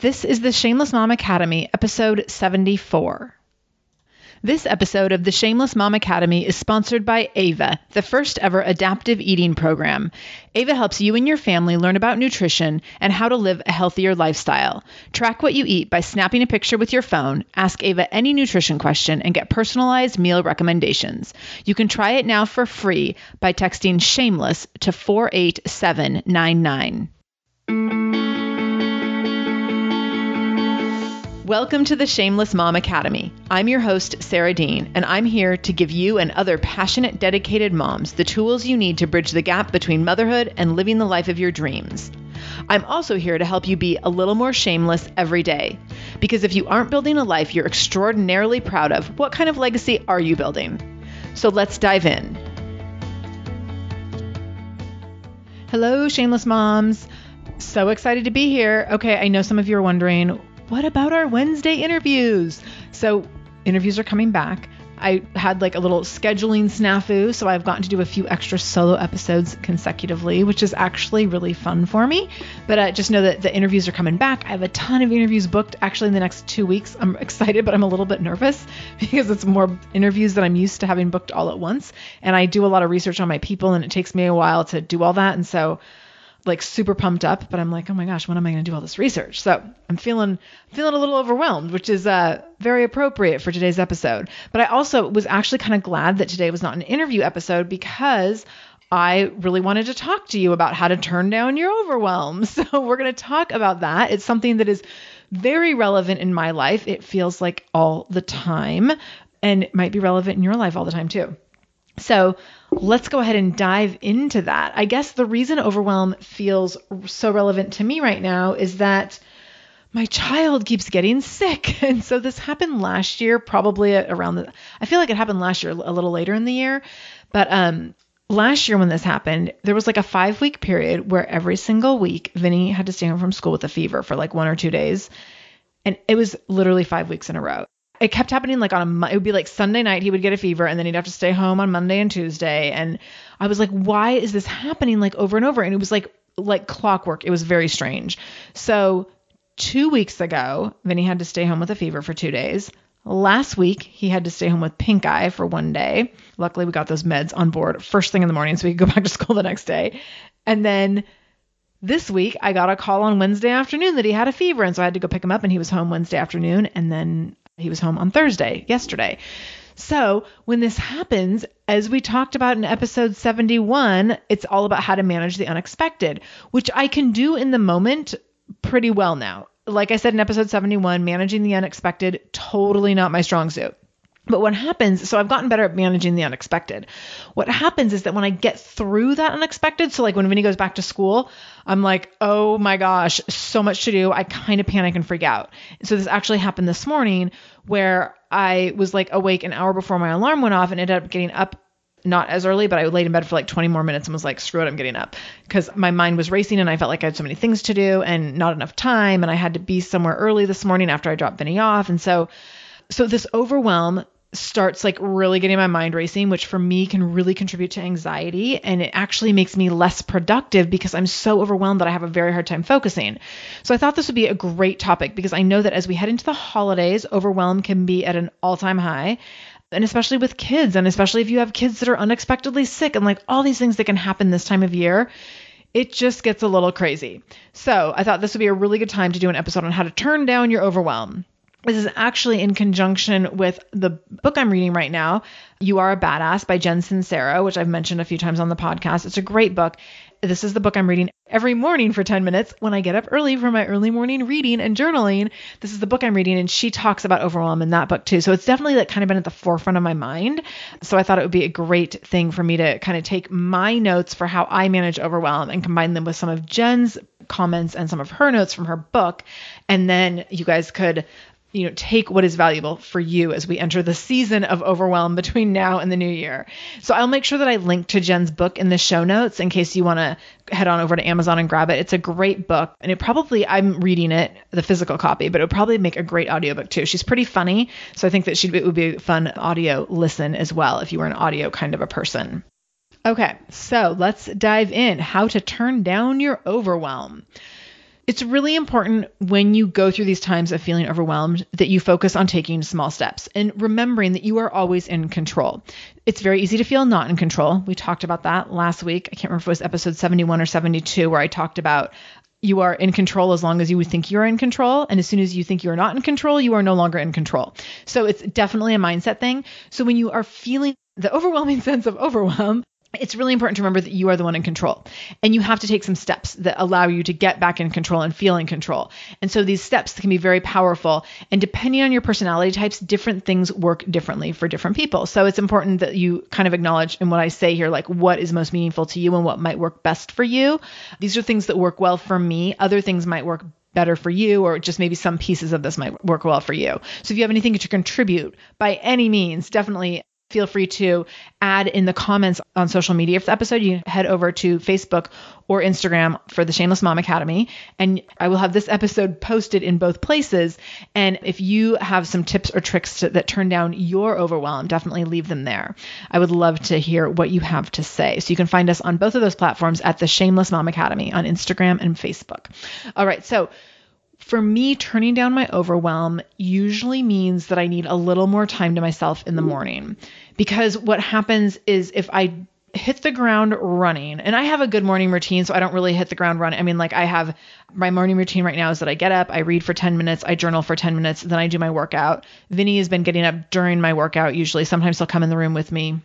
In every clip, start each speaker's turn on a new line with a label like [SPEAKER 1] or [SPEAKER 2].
[SPEAKER 1] This is the Shameless Mom Academy, episode 74. This episode of the Shameless Mom Academy is sponsored by Ava, the first ever adaptive eating program. Ava helps you and your family learn about nutrition and how to live a healthier lifestyle. Track what you eat by snapping a picture with your phone, ask Ava any nutrition question, and get personalized meal recommendations. You can try it now for free by texting shameless to 48799. Welcome to the Shameless Mom Academy. I'm your host, Sarah Dean, and I'm here to give you and other passionate, dedicated moms the tools you need to bridge the gap between motherhood and living the life of your dreams. I'm also here to help you be a little more shameless every day. Because if you aren't building a life you're extraordinarily proud of, what kind of legacy are you building? So let's dive in. Hello, Shameless Moms. So excited to be here. Okay, I know some of you are wondering, what about our Wednesday interviews? So, interviews are coming back. I had like a little scheduling snafu, so I've gotten to do a few extra solo episodes consecutively, which is actually really fun for me. But uh, just know that the interviews are coming back. I have a ton of interviews booked actually in the next two weeks. I'm excited, but I'm a little bit nervous because it's more interviews that I'm used to having booked all at once. And I do a lot of research on my people, and it takes me a while to do all that. And so, like super pumped up, but I'm like, oh my gosh, when am I going to do all this research? So I'm feeling feeling a little overwhelmed, which is uh, very appropriate for today's episode. But I also was actually kind of glad that today was not an interview episode because I really wanted to talk to you about how to turn down your overwhelm. So we're going to talk about that. It's something that is very relevant in my life. It feels like all the time, and it might be relevant in your life all the time too. So let's go ahead and dive into that. I guess the reason overwhelm feels so relevant to me right now is that my child keeps getting sick. And so this happened last year, probably around the, I feel like it happened last year, a little later in the year. But um, last year when this happened, there was like a five week period where every single week Vinny had to stay home from school with a fever for like one or two days. And it was literally five weeks in a row it kept happening like on a it would be like Sunday night he would get a fever and then he'd have to stay home on Monday and Tuesday and I was like why is this happening like over and over? And it was like like clockwork. It was very strange. So 2 weeks ago Vinny had to stay home with a fever for 2 days. Last week he had to stay home with pink eye for one day. Luckily we got those meds on board first thing in the morning so we could go back to school the next day. And then this week I got a call on Wednesday afternoon that he had a fever and so I had to go pick him up and he was home Wednesday afternoon and then he was home on Thursday, yesterday. So, when this happens, as we talked about in episode 71, it's all about how to manage the unexpected, which I can do in the moment pretty well now. Like I said in episode 71, managing the unexpected, totally not my strong suit. But what happens, so I've gotten better at managing the unexpected. What happens is that when I get through that unexpected, so like when Vinny goes back to school, I'm like, oh my gosh, so much to do. I kind of panic and freak out. So this actually happened this morning where I was like awake an hour before my alarm went off and ended up getting up not as early, but I laid in bed for like 20 more minutes and was like, screw it, I'm getting up. Because my mind was racing and I felt like I had so many things to do and not enough time. And I had to be somewhere early this morning after I dropped Vinny off. And so, so this overwhelm starts like really getting my mind racing, which for me can really contribute to anxiety. And it actually makes me less productive because I'm so overwhelmed that I have a very hard time focusing. So I thought this would be a great topic because I know that as we head into the holidays, overwhelm can be at an all time high and especially with kids and especially if you have kids that are unexpectedly sick and like all these things that can happen this time of year it just gets a little crazy so i thought this would be a really good time to do an episode on how to turn down your overwhelm this is actually in conjunction with the book I'm reading right now, You Are a Badass by Jen Sincero, which I've mentioned a few times on the podcast. It's a great book. This is the book I'm reading every morning for 10 minutes when I get up early for my early morning reading and journaling. This is the book I'm reading, and she talks about overwhelm in that book too. So it's definitely like kind of been at the forefront of my mind. So I thought it would be a great thing for me to kind of take my notes for how I manage overwhelm and combine them with some of Jen's comments and some of her notes from her book. And then you guys could you know, take what is valuable for you as we enter the season of overwhelm between now and the new year. So I'll make sure that I link to Jen's book in the show notes in case you want to head on over to Amazon and grab it. It's a great book and it probably I'm reading it the physical copy, but it would probably make a great audiobook too. She's pretty funny, so I think that she it would be a fun audio listen as well if you were an audio kind of a person. Okay, so let's dive in. How to turn down your overwhelm. It's really important when you go through these times of feeling overwhelmed that you focus on taking small steps and remembering that you are always in control. It's very easy to feel not in control. We talked about that last week. I can't remember if it was episode 71 or 72 where I talked about you are in control as long as you think you're in control. And as soon as you think you're not in control, you are no longer in control. So it's definitely a mindset thing. So when you are feeling the overwhelming sense of overwhelm, it's really important to remember that you are the one in control and you have to take some steps that allow you to get back in control and feel in control. And so these steps can be very powerful and depending on your personality types, different things work differently for different people. So it's important that you kind of acknowledge in what I say here, like what is most meaningful to you and what might work best for you. These are things that work well for me. Other things might work better for you, or just maybe some pieces of this might work well for you. So if you have anything to contribute by any means, definitely feel free to add in the comments on social media for the episode. You head over to Facebook or Instagram for the Shameless Mom Academy, and I will have this episode posted in both places. And if you have some tips or tricks to, that turn down your overwhelm, definitely leave them there. I would love to hear what you have to say. So you can find us on both of those platforms at the Shameless Mom Academy on Instagram and Facebook. All right, so for me, turning down my overwhelm usually means that I need a little more time to myself in the mm-hmm. morning. Because what happens is if I hit the ground running, and I have a good morning routine, so I don't really hit the ground running. I mean, like I have my morning routine right now is that I get up, I read for 10 minutes, I journal for 10 minutes, then I do my workout. Vinny has been getting up during my workout usually. Sometimes he'll come in the room with me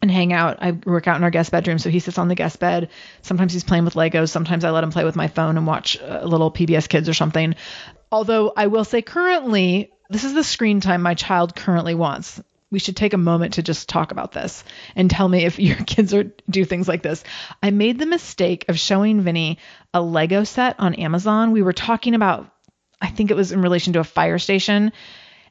[SPEAKER 1] and hang out. I work out in our guest bedroom, so he sits on the guest bed. Sometimes he's playing with Legos. Sometimes I let him play with my phone and watch a little PBS Kids or something. Although I will say, currently, this is the screen time my child currently wants. We should take a moment to just talk about this and tell me if your kids are do things like this. I made the mistake of showing Vinny a Lego set on Amazon. We were talking about, I think it was in relation to a fire station,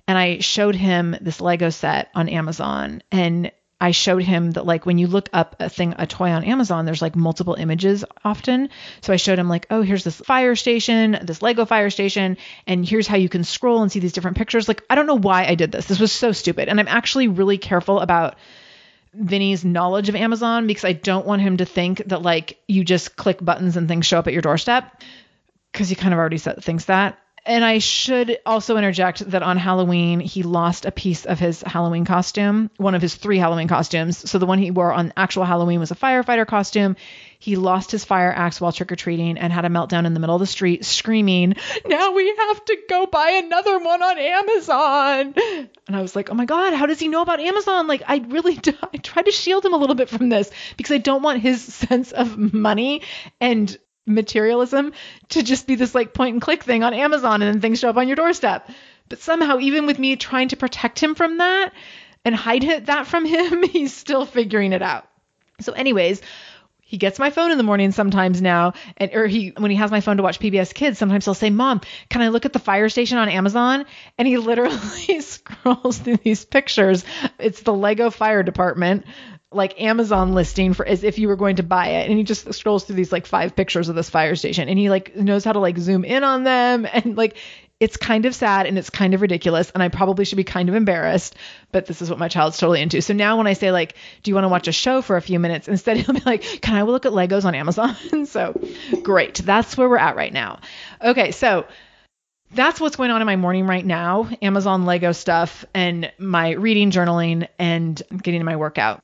[SPEAKER 1] and I showed him this Lego set on Amazon, and I showed him that like when you look up a thing, a toy on Amazon, there's like multiple images often. So I showed him like, oh, here's this fire station, this Lego fire station, and here's how you can scroll and see these different pictures. Like, I don't know why I did this. This was so stupid. And I'm actually really careful about Vinny's knowledge of Amazon because I don't want him to think that like you just click buttons and things show up at your doorstep because he kind of already thinks that. And I should also interject that on Halloween, he lost a piece of his Halloween costume, one of his three Halloween costumes. So the one he wore on actual Halloween was a firefighter costume. He lost his fire axe while trick or treating and had a meltdown in the middle of the street, screaming, Now we have to go buy another one on Amazon. And I was like, Oh my God, how does he know about Amazon? Like, I really I tried to shield him a little bit from this because I don't want his sense of money and materialism to just be this like point and click thing on Amazon and then things show up on your doorstep. But somehow, even with me trying to protect him from that,
[SPEAKER 2] and hide that from him. He's still figuring it out. So, anyways, he gets my phone in the morning sometimes now and or he when he has my phone to watch PBS Kids sometimes he'll say mom can I look at the fire station on Amazon and he literally scrolls through these pictures it's the Lego fire department like Amazon listing for as if you were going to buy it and he just scrolls through these like five pictures of this fire station and he like knows how to like zoom in on them and like it's kind of sad and it's kind of ridiculous and I probably should be kind of embarrassed, but this is what my child's totally into. So now when I say like, do you want to watch a show for a few minutes? Instead he'll be like, can I look at Legos on Amazon? so great. That's where we're at right now. Okay. So that's what's going on in my morning right now. Amazon Lego stuff and my reading, journaling and getting my workout.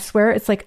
[SPEAKER 1] swear it's like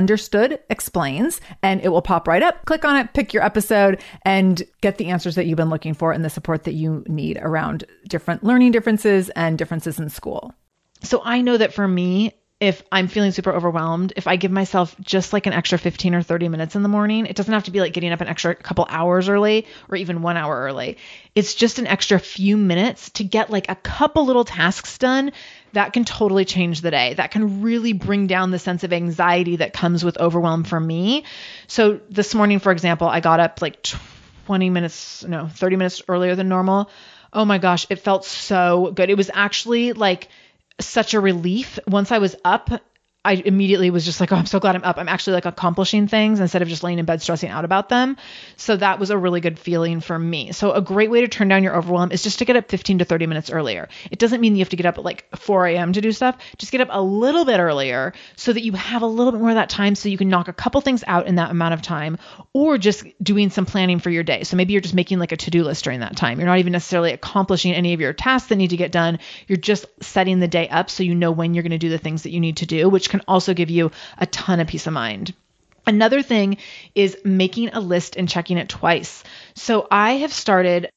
[SPEAKER 1] Understood Explains, and it will pop right up. Click on it, pick your episode, and get the answers that you've been looking for and the support that you need around different learning differences and differences in school.
[SPEAKER 2] So I know that for me, if I'm feeling super overwhelmed, if I give myself just like an extra 15 or 30 minutes in the morning, it doesn't have to be like getting up an extra couple hours early or even one hour early. It's just an extra few minutes to get like a couple little tasks done that can totally change the day. That can really bring down the sense of anxiety that comes with overwhelm for me. So this morning, for example, I got up like 20 minutes, no, 30 minutes earlier than normal. Oh my gosh, it felt so good. It was actually like such a relief once I was up
[SPEAKER 1] I immediately was just like, oh, I'm so glad I'm up. I'm actually like accomplishing things instead of just laying in bed stressing out about them. So that was a really good feeling for me. So a great way to turn down your overwhelm is just to get up 15 to 30 minutes earlier. It doesn't mean you have to get up at like 4 a.m. to do stuff. Just get up a little bit earlier so that you have a little bit more of that time so you can knock a couple things out in that amount of time or just doing some planning for your day. So maybe you're just making like a to-do list during that time. You're not even necessarily accomplishing any of your tasks that need to get done. You're just setting the day up so you know when you're going to do the things that you need to do, can also give you a ton of peace of mind. Another thing is making a list and checking it twice. So I have started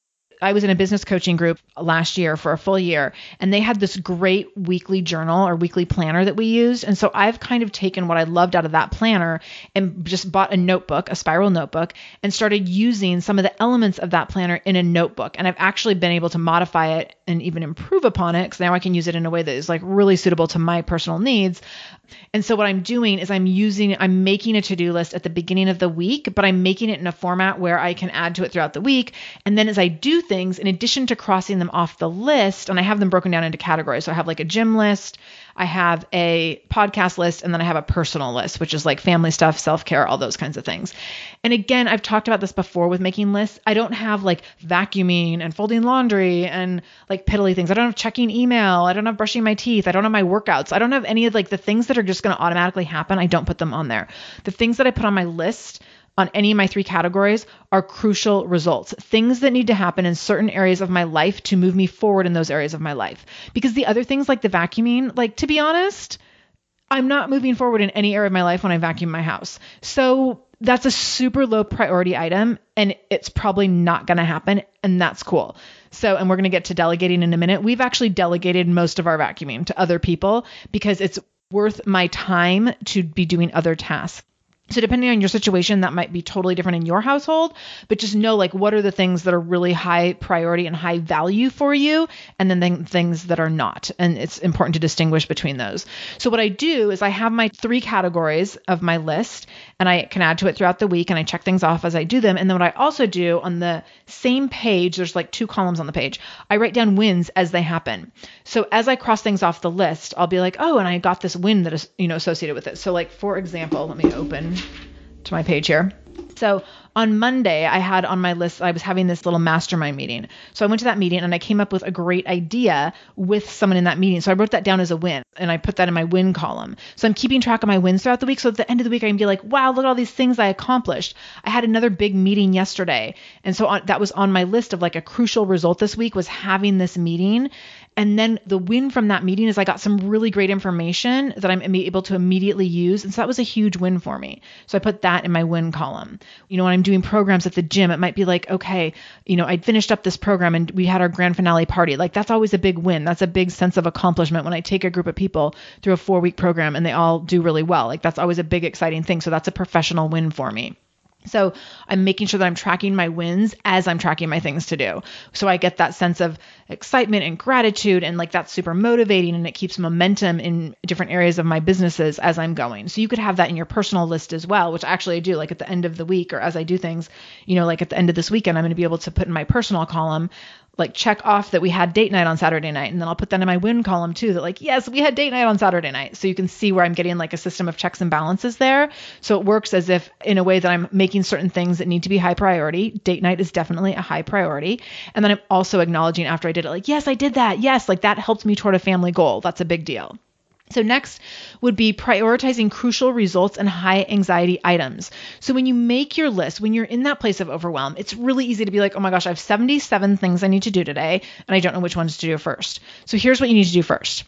[SPEAKER 1] I was in a business coaching group last year for a full year, and they had this great weekly journal or weekly planner that we used. And so I've kind of taken what I loved out of that planner and just bought a notebook, a spiral notebook, and started using some of the elements of that planner in a notebook. And I've actually been able to modify it and even improve upon it because now I can use it in a way that is like really suitable to my personal needs. And so what I'm doing is I'm using, I'm making a to do list at the beginning of the week, but I'm making it in a format where I can add to it throughout the week. And then as I do things, in addition to crossing them off the list, and I have them broken down into categories. So I have like a gym list, I have a podcast list and then I have a personal list, which is like family stuff, self care, all those kinds of things. And again, I've talked about this before with making lists. I don't have like vacuuming and folding laundry and like piddly things. I don't have checking email. I don't have brushing my teeth. I don't have my workouts. I don't have any of like the things that are just going to automatically happen. I don't put them on there. The things that I put on my list on any of my three categories are crucial results, things that need to happen in certain areas of my life to move me forward in those areas of my life. Because the other things like the vacuuming, like to be honest, I'm not moving forward in any area of my life when I vacuum my house. So that's a super low priority item and it's probably not going to happen. And that's cool. So, and we're going to get to delegating in a minute. We've actually delegated most of our vacuuming to other people because it's worth my time to be doing other tasks. So depending on your situation, that might be totally different in your household, but just know like what are the things that are really high priority and high value for you, and then th- things that are not. And it's important to distinguish between those. So what I do is I have my three categories of my list, and I can add to it throughout the week, and I check things off as I do them. And then what I also do on the same page, there's like two columns on the page. I write down wins as they happen. So as I cross things off the list, I'll be like, oh, and I got this win that is you know associated with it. So like for example, let me open to my page here. So on Monday, I had on my list, I was having this little mastermind meeting. So I went to that meeting and I came up with a great idea with someone in that meeting. So I wrote that down as a win and I put that in my win column. So I'm keeping track of my wins throughout the week. So at the end of the week, I can be like, wow, look at all these things I accomplished. I had another big meeting yesterday. And so on, that was on my list of like a crucial result this week was having this meeting. And then the win from that meeting is I got some really great information that I'm able to immediately use. And so that was a huge win for me. So I put that in my win column. You know, when I'm doing programs at the gym, it might be like, okay, you know, I finished up this program and we had our grand finale party. Like that's always a big win. That's a big sense of accomplishment when I take a group of people through a four week program and they all do really well. Like that's always a big, exciting thing. So that's a professional win for me. So I'm making sure that I'm tracking my wins as I'm tracking my things to do. So I get that sense of excitement and gratitude and like that's super motivating and it keeps momentum in different areas of my businesses as I'm going. So you could have that in your personal list as well, which actually I do like at the end of the week or as I do things, you know, like at the end of this weekend, I'm going to be able to put in my personal column like check off that we had date night on Saturday night. And then I'll put that in my win column too that like, yes, we had date night on Saturday night. So you can see where I'm getting like a system of checks and balances there. So it works as if in a way that I'm making certain things that need to be high priority. Date night is definitely a high priority. And then I'm also acknowledging after I did it, like, yes, I did that. Yes, like that helped me toward a family goal. That's a big deal. So, next would be prioritizing crucial results and high anxiety items. So, when you make your list, when you're in that place of overwhelm, it's really easy to be like, oh my gosh, I have 77 things I need to do today, and I don't know which ones to do first. So, here's what you need to do first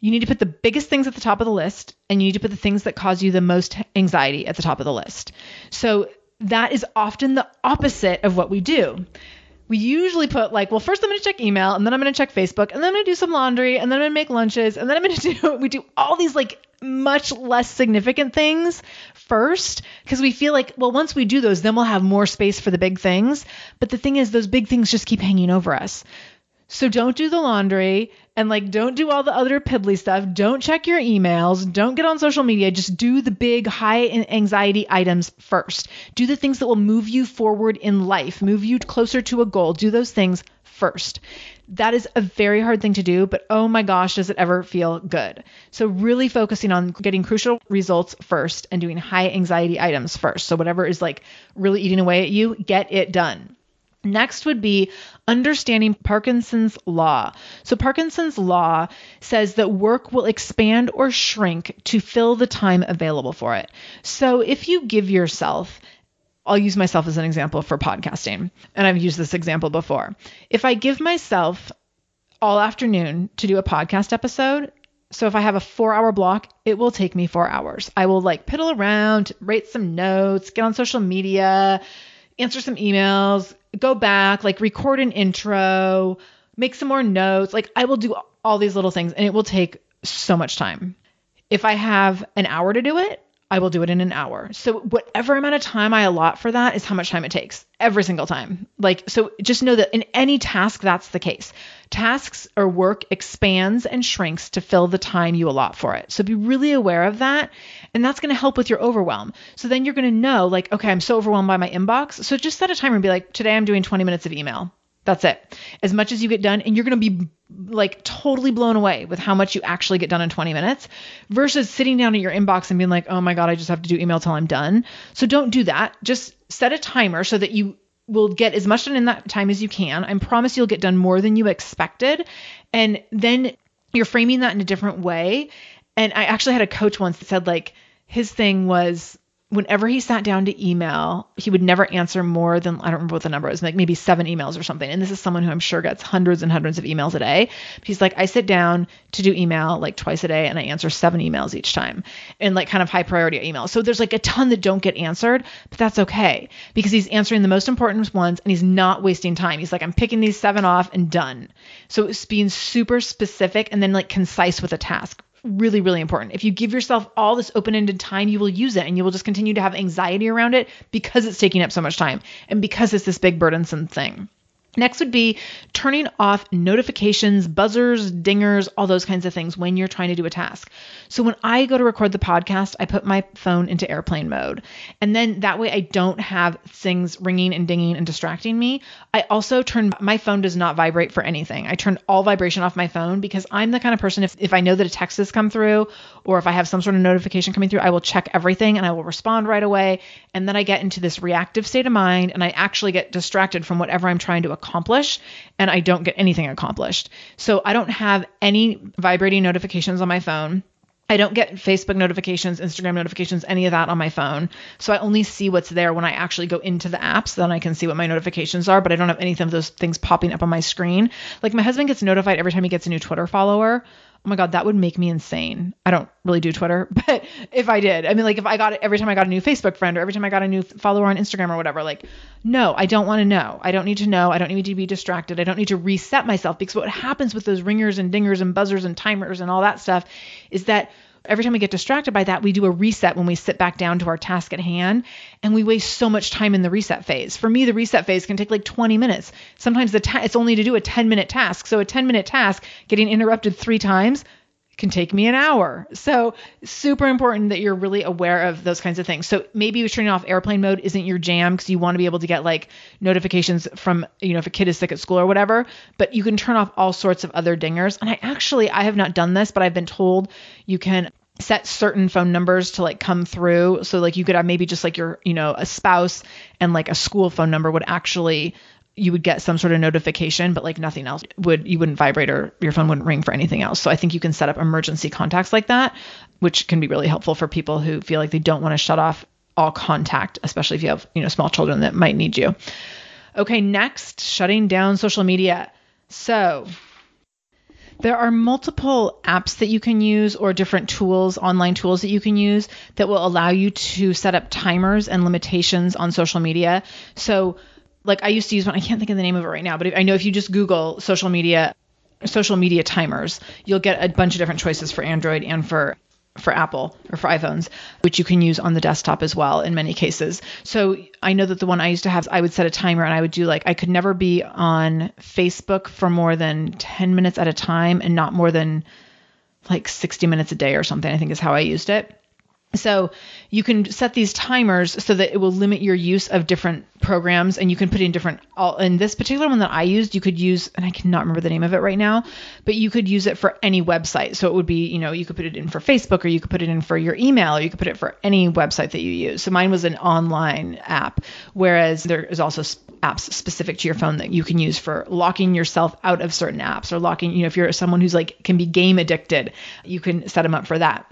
[SPEAKER 1] you need to put the biggest things at the top of the list, and you need to put the things that cause you the most anxiety at the top of the list. So, that is often the opposite of what we do we usually put like, well, first I'm going to check email and then I'm going to check Facebook and then I'm going to do some laundry and then I'm going to make lunches and then I'm going to do, we do all these like much less significant things first because we feel like, well, once we do those, then we'll have more space for the big things. But the thing is, those big things just keep hanging over us. So don't do the laundry and like don't do all the other piddly stuff. Don't check your emails. Don't get on social media. Just do the big high anxiety items first. Do the things that will move you forward in life, move you closer to a goal. Do those things first. That is a very hard thing to do, but oh my gosh, does it ever feel good? So, really focusing on getting crucial results first and doing high anxiety items first. So, whatever is like really eating away at you, get it done. Next would be understanding Parkinson's law. So, Parkinson's law says that work will expand or shrink to fill the time available for it. So, if you give yourself I'll use myself as an example for podcasting, and I've used this example before. If I give myself all afternoon to do a podcast episode, so if I have a four hour block, it will take me four hours. I will like piddle around, write some notes, get on social media, answer some emails, go back, like record an intro, make some more notes. Like I will do all these little things and it will take so much time. If I have an hour to do it, I will do it in an hour. So whatever amount of time I allot for that is how much time it takes every single time. Like so just know that in any task that's the case. Tasks or work expands and shrinks to fill the time you allot for it. So be really aware of that and that's going to help with your overwhelm. So then you're going to know like okay, I'm so overwhelmed by my inbox. So just set a timer and be like today I'm doing 20 minutes of email. That's it. As much as you get done, and you're going to be like totally blown away with how much you actually get done in 20 minutes versus sitting down at your inbox and being like, oh my God, I just have to do email till I'm done. So don't do that. Just set a timer so that you will get as much done in that time as you can. I promise you'll get done more than you expected. And then you're framing that in a different way. And I actually had a coach once that said, like, his thing was whenever he sat down to email, he would never answer more than I don't remember what the number was, like maybe seven emails or something. And this is someone who I'm sure gets hundreds and hundreds of emails a day. He's like, I sit down to do email like twice a day and I answer seven emails each time and like kind of high priority emails. So there's like a ton that don't get answered, but that's okay because he's answering the most important ones and he's not wasting time. He's like, I'm picking these seven off and done. So it's being super specific and then like concise with a task really, really important. If you give yourself all this open ended time, you will use it and you will just continue to have anxiety around it because it's taking up so much time and because it's this big burdensome thing. Next would be turning off notifications, buzzers, dingers, all those kinds of things when you're trying to do a task. So when I go to record the podcast, I put my phone into airplane mode. And then that way I don't have things ringing and dinging and distracting me. I also turn my phone does not vibrate for anything. I turn all vibration off my phone because I'm the kind of person if, if I know that a text has come through or if I have some sort of notification coming through, I will check everything and I will respond right away. And then I get into this reactive state of mind and I actually get distracted from whatever I'm trying to accomplish and I don't get anything accomplished. So I don't have any vibrating notifications on my phone. I don't get Facebook notifications, Instagram notifications, any of that on my phone. So I only see what's there when I actually go into the apps. Then I can see what my notifications are, but I don't have any of those things popping up on my screen. Like my husband gets notified every time he gets a new Twitter follower. Oh my God, that would make me insane. I don't really do Twitter, but if I did, I mean, like if I got it every time I got a new Facebook friend or every time I got a new follower on Instagram or whatever, like, no, I don't want to know. I don't need to know. I don't need to be distracted. I don't need to reset myself because what happens with those ringers and dingers and buzzers and timers and all that stuff is that every time we get distracted by that, we do a reset when we sit back down to our task at hand and we waste so much time in the reset phase. For me, the reset phase can take like 20 minutes. Sometimes the ta- it's only to do a 10 minute task. So a 10 minute task getting interrupted three times can take me an hour. So super important that you're really aware of those kinds of things. So maybe turning off airplane mode isn't your jam because you want to be able to get like notifications from, you know, if a kid is sick at school or whatever, but you can turn off all sorts of other dingers. And I actually I have not done this, but I've been told you can set certain phone numbers to like come through so like you could have maybe just like your you know a spouse and like a school phone number would actually you would get some sort of notification but like nothing else would you wouldn't vibrate or your phone wouldn't ring for anything else. So i think you can set up emergency contacts like that which can be really helpful for people who feel like they don't want to shut off all contact especially if you have you know small children that might need you. Okay next shutting down social media. So there are multiple apps that you can use or different tools, online tools that you can use that will allow you to set up timers and limitations on social media. So, like I used to use one, I can't think of the name of it right now, but I know if you just Google social media social media timers, you'll get a bunch of different choices for Android and for for Apple or for iPhones, which you can use on the desktop as well in many cases. So I know that the one I used to have, I would set a timer and I would do like, I could never be on Facebook for more than 10 minutes at a time and not more than like 60 minutes a day or something, I think is how I used it. So you can set these timers so that it will limit your use of different programs and you can put in different all in this particular one that I used, you could use and I cannot remember the name of it right now, but you could use it for any website. So it would be, you know, you could put it in for Facebook or you could put it in for your email or you could put it for any website that you use. So mine was an online app, whereas there is also apps specific to your phone that you can use for locking yourself out of certain apps or locking, you know, if you're someone who's like can be game addicted, you can set them up for that.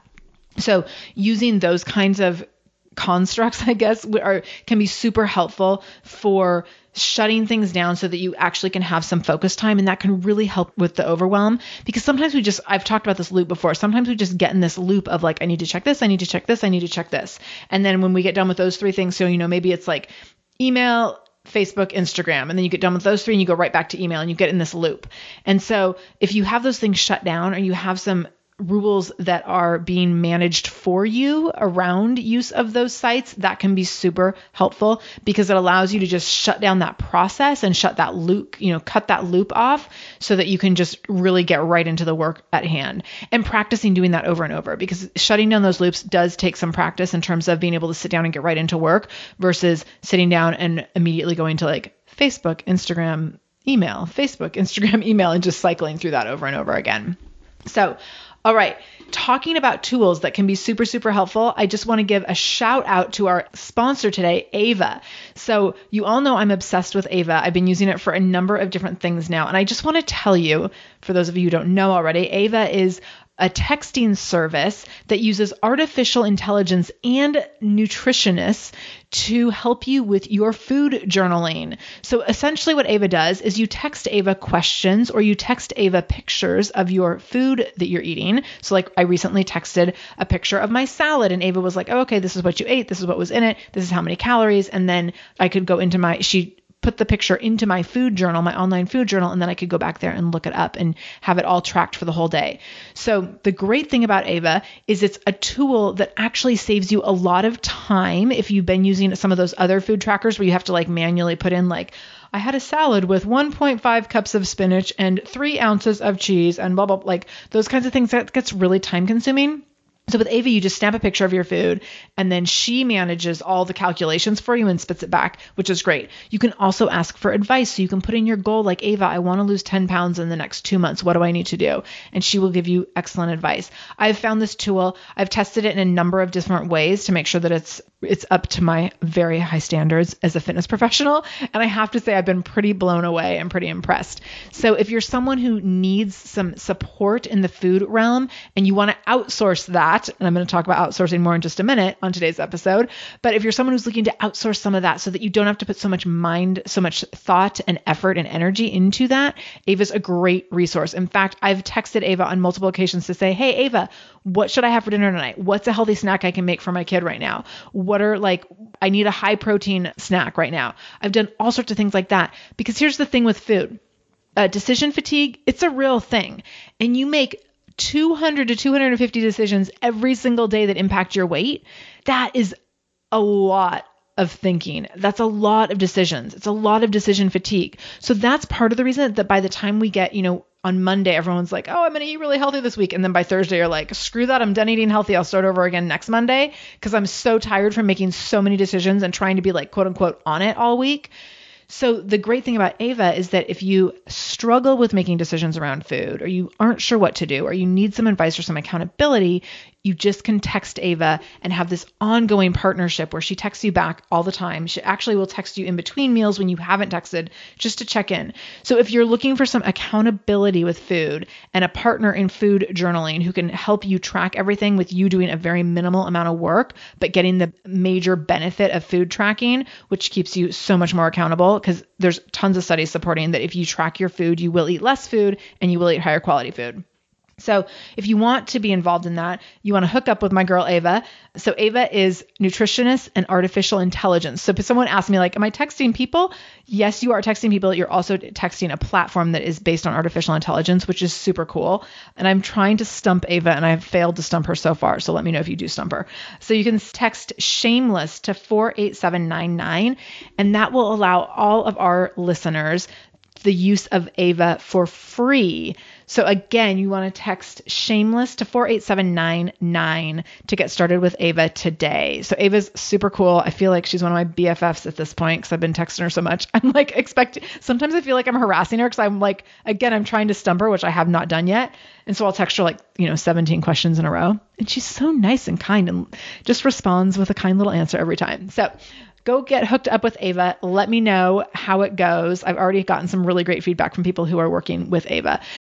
[SPEAKER 1] So using those kinds of constructs, I guess, are can be super helpful for shutting things down so that you actually can have some focus time and that can really help with the overwhelm. Because sometimes we just I've talked about this loop before. Sometimes we just get in this loop of like I need to check this I need to check this I need to check this. And then when we get done with those three things so you know maybe it's like email Facebook, Instagram, and then you get done with those three and you go right back to email and you get in this loop. And so if you have those things shut down or you have some rules that are being managed for you around use of those sites, that can be super helpful because it allows you to just shut down that process and shut that loop, you know, cut that loop off so that you can just really get right into the work at hand and practicing doing that over and over because shutting down those loops does take some practice in terms of being able to sit down and get right into work versus sitting down and immediately going to like Facebook, Instagram, email, Facebook, Instagram, email, and just cycling through that over and over again. So, all right. Talking about tools that can be super, super helpful, I just want to give a shout out to our sponsor today, Ava. So, you all know I'm obsessed with Ava. I've been using it for a number of different things now. And I just want to tell you, for those of you who don't know already, Ava is a texting service that uses artificial intelligence and nutritionists to help you with your food journaling. So essentially, what Ava does is you text Ava questions or you text Ava pictures of your food that you're eating. So, like, I recently texted a picture of my salad, and Ava was like, oh, okay, this is what you ate, this is what was in it, this is how many calories. And then I could go into my, she put the picture into my food journal, my online food journal, and then I could go back there and look it up and have it all tracked for the whole day. So the great thing about Ava is it's a tool that actually saves you a lot of time if you've been using some of those other food trackers where you have to like manually put in like I had a salad with 1.5 cups of spinach and three ounces of cheese and blah blah like those kinds of things that gets really time consuming. So with Ava, you just snap a picture of your food and then she manages all the calculations for you and spits it back, which is great. You can also ask for advice. So you can put in your goal like, Ava, I want to lose 10 pounds in the next two months. What do I need to do? And she will give you excellent advice. I've found this tool. I've tested it in a number of different ways to make sure that it's it's up to my very high standards as a fitness professional. And I have to say, I've been pretty blown away and pretty impressed. So if you're someone who needs some support in the food realm and you want to outsource that, that. And I'm going to talk about outsourcing more in just a minute on today's episode. But if you're someone who's looking to outsource some of that so that you don't have to put so much mind, so much thought and effort and energy into that, Ava's a great resource. In fact, I've texted Ava on multiple occasions to say, Hey, Ava, what should I have for dinner tonight? What's a healthy snack I can make for my kid right now? What are like, I need a high protein snack right now. I've done all sorts of things like that because here's the thing with food. Uh, decision fatigue, it's a real thing. And you make 200 to 250 decisions every single day that impact your weight, that is a lot of thinking. That's a lot of decisions. It's a lot of decision fatigue. So that's part of the reason that by the time we get, you know, on Monday, everyone's like, oh, I'm going to eat really healthy this week. And then by Thursday, you're like, screw that. I'm done eating healthy. I'll start over again next Monday because I'm so tired from making so many decisions and trying to be like, quote unquote, on it all week. So, the great thing about Ava is that if you struggle with making decisions around food, or you aren't sure what to do, or you need some advice or some accountability, you just can text Ava and have this ongoing partnership where she texts you back all the time. She actually will text you in between meals when you haven't texted just to check in. So if you're looking for some accountability with food and a partner in food journaling who can help you track everything with you doing a very minimal amount of work, but getting the major benefit of food tracking, which keeps you so much more accountable because there's tons of studies supporting that if you track your food, you will eat less food and you will eat higher quality food. So, if you want to be involved in that, you want to hook up with my girl Ava. So, Ava is nutritionist and artificial intelligence. So, if someone asks me, like, am I texting people? Yes, you are texting people. You're also texting a platform that is based on artificial intelligence, which is super cool. And I'm trying to stump Ava, and I've failed to stump her so far. So, let me know if you do stump her. So, you can text shameless to 48799, and that will allow all of our listeners the use of Ava for free. So again, you want to text shameless to 48799 to get started with Ava today. So Ava's super cool. I feel like she's one of my BFFs at this point because I've been texting her so much. I'm like expecting, sometimes I feel like I'm harassing her because I'm like, again, I'm trying to stump her, which I have not done yet. And so I'll text her like, you know, 17 questions in a row. And she's so nice and kind and just responds with a kind little answer every time. So go get hooked up with Ava. Let me know how it goes. I've already gotten some really great feedback from people who are working with Ava.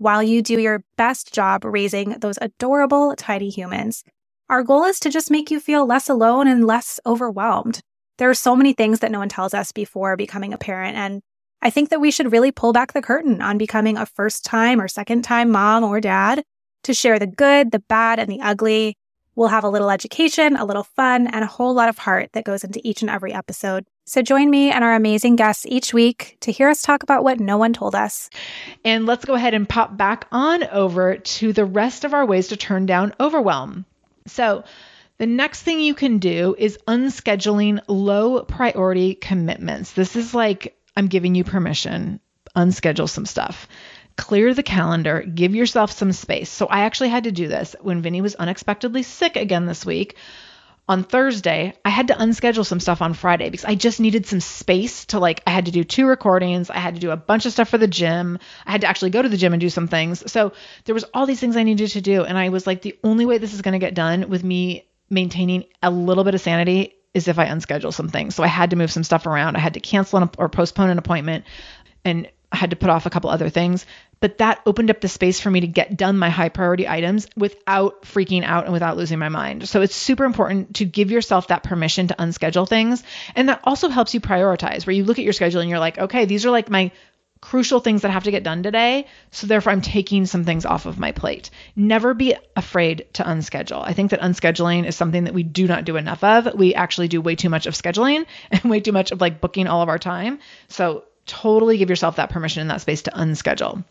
[SPEAKER 3] while you do your best job raising those adorable, tidy humans. Our goal is to just make you feel less alone and less overwhelmed. There are so many things that no one tells us before becoming a parent, and I think that we should really pull back the curtain on becoming a first time or second time mom or dad to share the good, the bad, and the ugly. We'll have a little education, a little fun, and a whole lot of heart that goes into each and every episode. So join me and our amazing guests each week to hear us talk about what no one told us.
[SPEAKER 1] And let's go ahead and pop back on over to the rest of our ways to turn down overwhelm. So, the next thing you can do is unscheduling low priority commitments. This is like I'm giving you permission, unschedule some stuff. Clear the calendar, give yourself some space. So I actually had to do this when Vinny was unexpectedly sick again this week on Thursday, I had to unschedule some stuff on Friday because I just needed some space to like, I had to do two recordings. I had to do a bunch of stuff for the gym. I had to actually go to the gym and do some things. So there was all these things I needed to do. And I was like, the only way this is going to get done with me maintaining a little bit of sanity is if I unschedule some things. So I had to move some stuff around. I had to cancel an, or postpone an appointment and I had to put off a couple other things but that opened up the space for me to get done my high priority items without freaking out and without losing my mind. So it's super important to give yourself that permission to unschedule things. And that also helps you prioritize, where you look at your schedule and you're like, okay, these are like my crucial things that have to get done today. So therefore, I'm taking some things off of my plate. Never be afraid to unschedule. I think that unscheduling is something that we do not do enough of. We actually do way too much of scheduling and way too much of like booking all of our time. So totally give yourself that permission in that space to unschedule.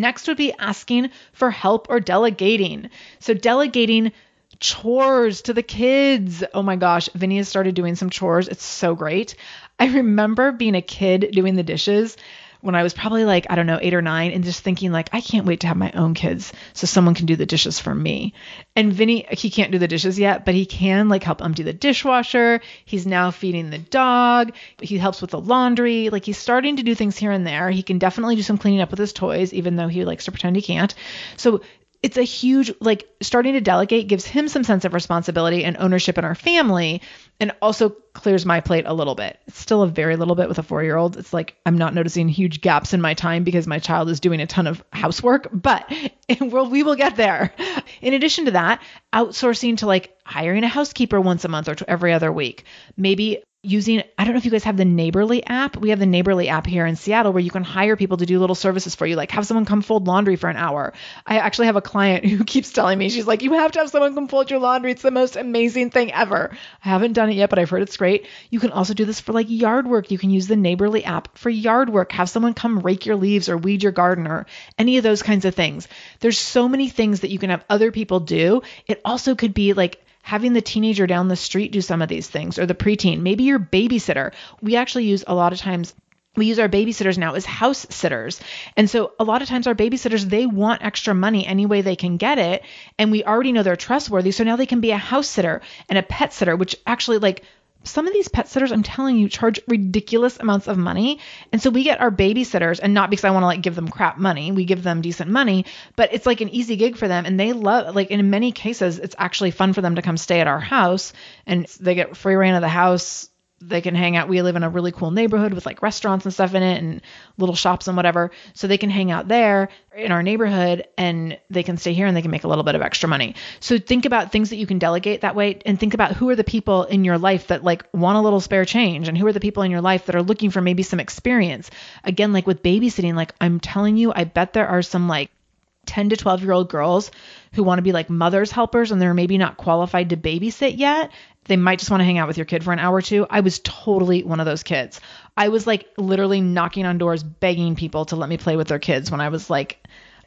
[SPEAKER 1] Next would be asking for help or delegating. So, delegating chores to the kids. Oh my gosh, Vinny has started doing some chores. It's so great. I remember being a kid doing the dishes when I was probably like, I don't know, eight or nine, and just thinking, like, I can't wait to have my own kids so someone can do the dishes for me. And Vinny, he can't do the dishes yet, but he can like help empty the dishwasher. He's now feeding the dog. He helps with the laundry. Like, he's starting to do things here and there. He can definitely do some cleaning up with his toys, even though he likes to pretend he can't. So it's a huge like starting to delegate gives him some sense of responsibility and ownership in our family and also clears my plate a little bit. It's still a very little bit with a 4-year-old. It's like I'm not noticing huge gaps in my time because my child is doing a ton of housework, but we will get there. In addition to that, outsourcing to like hiring a housekeeper once a month or every other week. Maybe using, I don't know if you guys have the Neighborly app. We have the Neighborly app here in Seattle where you can hire people to do little services for you, like have someone come fold laundry for an hour. I actually have a client who keeps telling me, she's like, you have to have someone come fold your laundry. It's the most amazing thing ever. I haven't done it yet, but I've heard it's great. You can also do this for like yard work. You can use the Neighborly app for yard work. Have someone come rake your leaves or weed your garden or any of those kinds of things. There's so many things that you can have other people do. It also could be like having the teenager down the street do some of these things or the preteen, maybe your babysitter. We actually use a lot of times we use our babysitters now as house sitters. And so a lot of times our babysitters, they want extra money any way they can get it. And we already know they're trustworthy. So now they can be a house sitter and a pet sitter, which actually like some of these pet sitters, I'm telling you, charge ridiculous amounts of money. And so we get our babysitters, and not because I want to like give them crap money, we give them decent money, but it's like an easy gig for them. And they love, like, in many cases, it's actually fun for them to come stay at our house and they get free rein of the house they can hang out. We live in a really cool neighborhood with like restaurants and stuff in it and little shops and whatever. So they can hang out there in our neighborhood and they can stay here and they can make a little bit of extra money. So think about things that you can delegate that way and think about who are the people in your life that like want a little spare change and who are the people in your life that are looking for maybe some experience. Again, like with babysitting, like I'm telling you, I bet there are some like 10 to 12 year old girls who want to be like mother's helpers and they're maybe not qualified to babysit yet they might just want to hang out with your kid for an hour or two. I was totally one of those kids. I was like literally knocking on doors, begging people to let me play with their kids when I was like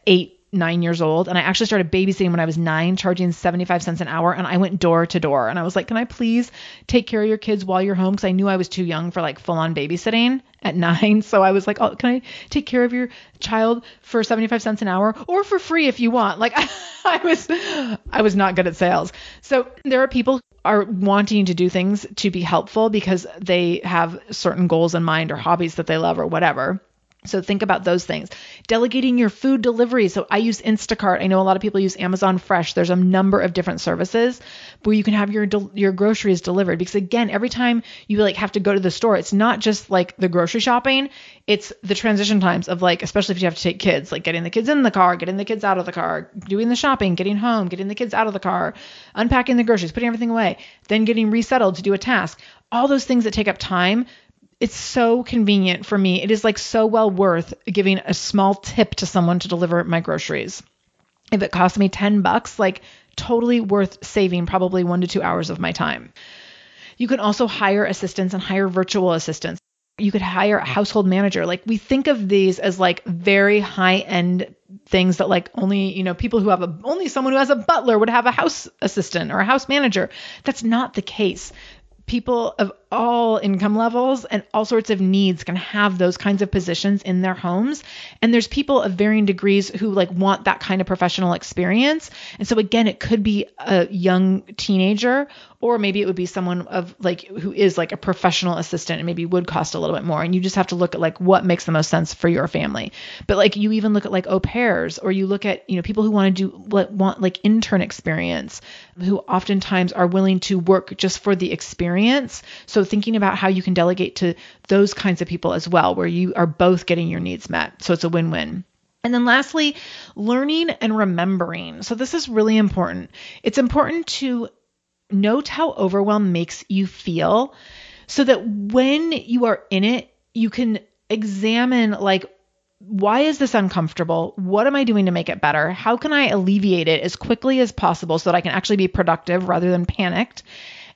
[SPEAKER 1] eight, nine years old. And I actually started babysitting when I was nine, charging 75 cents an hour. And I went door to door and I was like, can I please take care of your kids while you're home? Cause I knew I was too young for like full on babysitting at nine. So I was like, oh, can I take care of your child for 75 cents an hour or for free if you want? Like I was, I was not good at sales. So there are people are wanting to do things to be helpful because they have certain goals in mind or hobbies that they love or whatever. So think about those things. Delegating your food delivery. So I use Instacart. I know a lot of people use Amazon Fresh. There's a number of different services where you can have your your groceries delivered because again, every time you like have to go to the store, it's not just like the grocery shopping, it's the transition times of like especially if you have to take kids, like getting the kids in the car, getting the kids out of the car, doing the shopping, getting home, getting the kids out of the car, unpacking the groceries, putting everything away, then getting resettled to do a task. All those things that take up time it's so convenient for me. It is like so well worth giving a small tip to someone to deliver my groceries. If it costs me 10 bucks, like totally worth saving probably 1 to 2 hours of my time. You can also hire assistants and hire virtual assistants. You could hire a household manager. Like we think of these as like very high end things that like only, you know, people who have a only someone who has a butler would have a house assistant or a house manager. That's not the case people of all income levels and all sorts of needs can have those kinds of positions in their homes. And there's people of varying degrees who like want that kind of professional experience. And so again it could be a young teenager or maybe it would be someone of like who is like a professional assistant and maybe would cost a little bit more. And you just have to look at like what makes the most sense for your family. But like you even look at like au pairs or you look at you know people who want to do what want like intern experience who oftentimes are willing to work just for the experience so thinking about how you can delegate to those kinds of people as well where you are both getting your needs met so it's a win-win and then lastly, learning and remembering. So this is really important. It's important to note how overwhelm makes you feel so that when you are in it, you can examine like why is this uncomfortable? What am I doing to make it better? How can I alleviate it as quickly as possible so that I can actually be productive rather than panicked?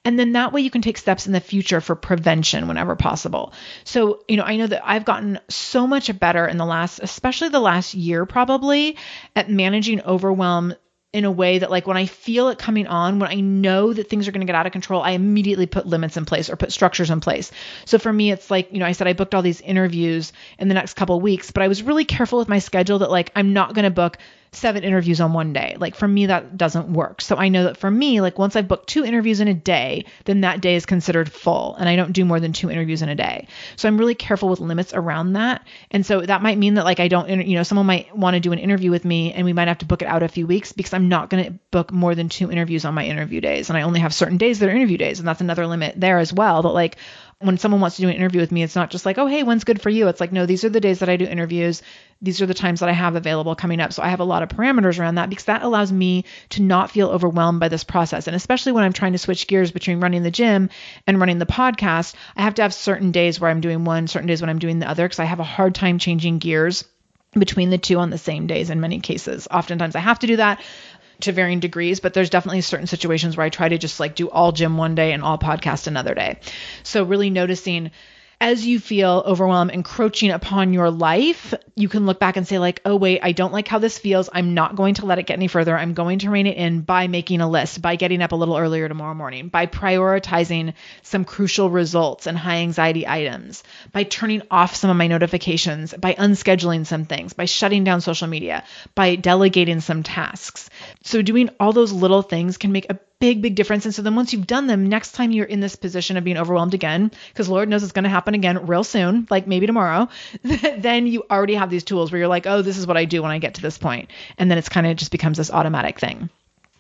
[SPEAKER 1] And then that way you can take steps in the future for prevention whenever possible. So, you know, I know that I've gotten so much better in the last, especially the last year probably, at managing overwhelm in a way that like when I feel it coming on, when I know that things are going to get out of control, I immediately put limits in place or put structures in place. So for me, it's like, you know, I said I booked all these interviews in the next couple weeks, but I was really careful with my schedule that like I'm not going to book seven interviews on one day. Like for me, that doesn't work. So I know that for me, like once I've booked two interviews in a day, then that day is considered full and I don't do more than two interviews in a day. So I'm really careful with limits around that. And so that might mean that like I don't, you know, someone might want to do an interview with me and we might have to book it out a few weeks because I'm not going to book more than two interviews on my interview days. And I only have certain days that are interview days. And that's another limit there as well that like, when someone wants to do an interview with me, it's not just like, oh, hey, when's good for you? It's like, no, these are the days that I do interviews. These are the times that I have available coming up. So I have a lot of parameters around that because that allows me to not feel overwhelmed by this process. And especially when I'm trying to switch gears between running the gym and running the podcast, I have to have certain days where I'm doing one, certain days when I'm doing the other because I have a hard time changing gears between the two on the same days in many cases. Oftentimes I have to do that to varying degrees, but there's definitely certain situations where I try to just like do all gym one day and all podcast another day. So really noticing as you feel overwhelmed encroaching upon your life, you can look back and say, like, oh, wait, I don't like how this feels. I'm not going to let it get any further. I'm going to rein it in by making a list, by getting up a little earlier tomorrow morning, by prioritizing some crucial results and high anxiety items, by turning off some of my notifications, by unscheduling some things, by shutting down social media, by delegating some tasks. So, doing all those little things can make a big, big difference. And so then once you've done them, next time you're in this position of being overwhelmed again, because Lord knows it's going to happen again real soon, like maybe tomorrow, then you already have these tools where you're like, oh, this is what I do when I get to this point. And then it's kind of just becomes this automatic thing.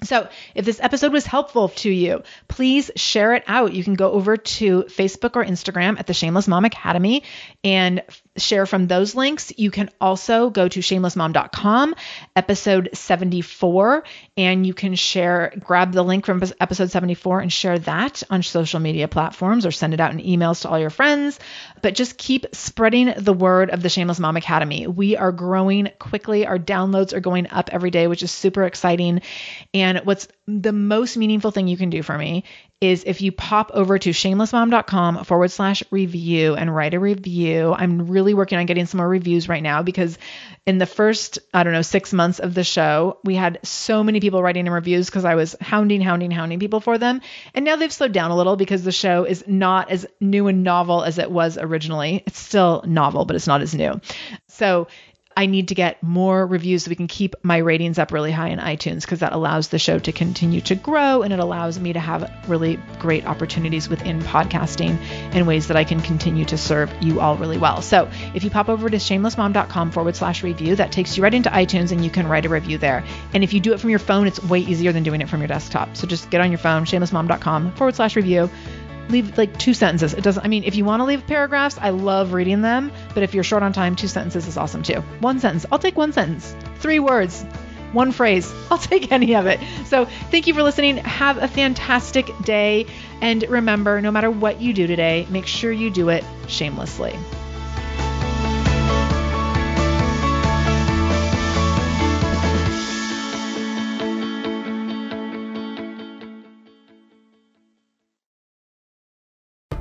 [SPEAKER 1] So, if this episode was helpful to you, please share it out. You can go over to Facebook or Instagram at the Shameless Mom Academy and share from those links. You can also go to shamelessmom.com, episode 74, and you can share, grab the link from episode 74 and share that on social media platforms or send it out in emails to all your friends. But just keep spreading the word of the Shameless Mom Academy. We are growing quickly. Our downloads are going up every day, which is super exciting. And what's the most meaningful thing you can do for me is if you pop over to shamelessmom.com forward slash review and write a review. I'm really working on getting some more reviews right now because in the first, I don't know, six months of the show, we had so many people writing in reviews because I was hounding, hounding, hounding people for them. And now they've slowed down a little because the show is not as new and novel as it was originally. It's still novel, but it's not as new. So I need to get more reviews so we can keep my ratings up really high in iTunes because that allows the show to continue to grow and it allows me to have really great opportunities within podcasting in ways that I can continue to serve you all really well. So if you pop over to shamelessmom.com forward slash review, that takes you right into iTunes and you can write a review there. And if you do it from your phone, it's way easier than doing it from your desktop. So just get on your phone, shamelessmom.com forward slash review leave like two sentences. It doesn't, I mean, if you want to leave paragraphs, I love reading them. But if you're short on time, two sentences is awesome too. One sentence. I'll take one sentence. Three words. One phrase. I'll take any of it. So thank you for listening. Have a fantastic day. And remember, no matter what you do today, make sure you do it shamelessly.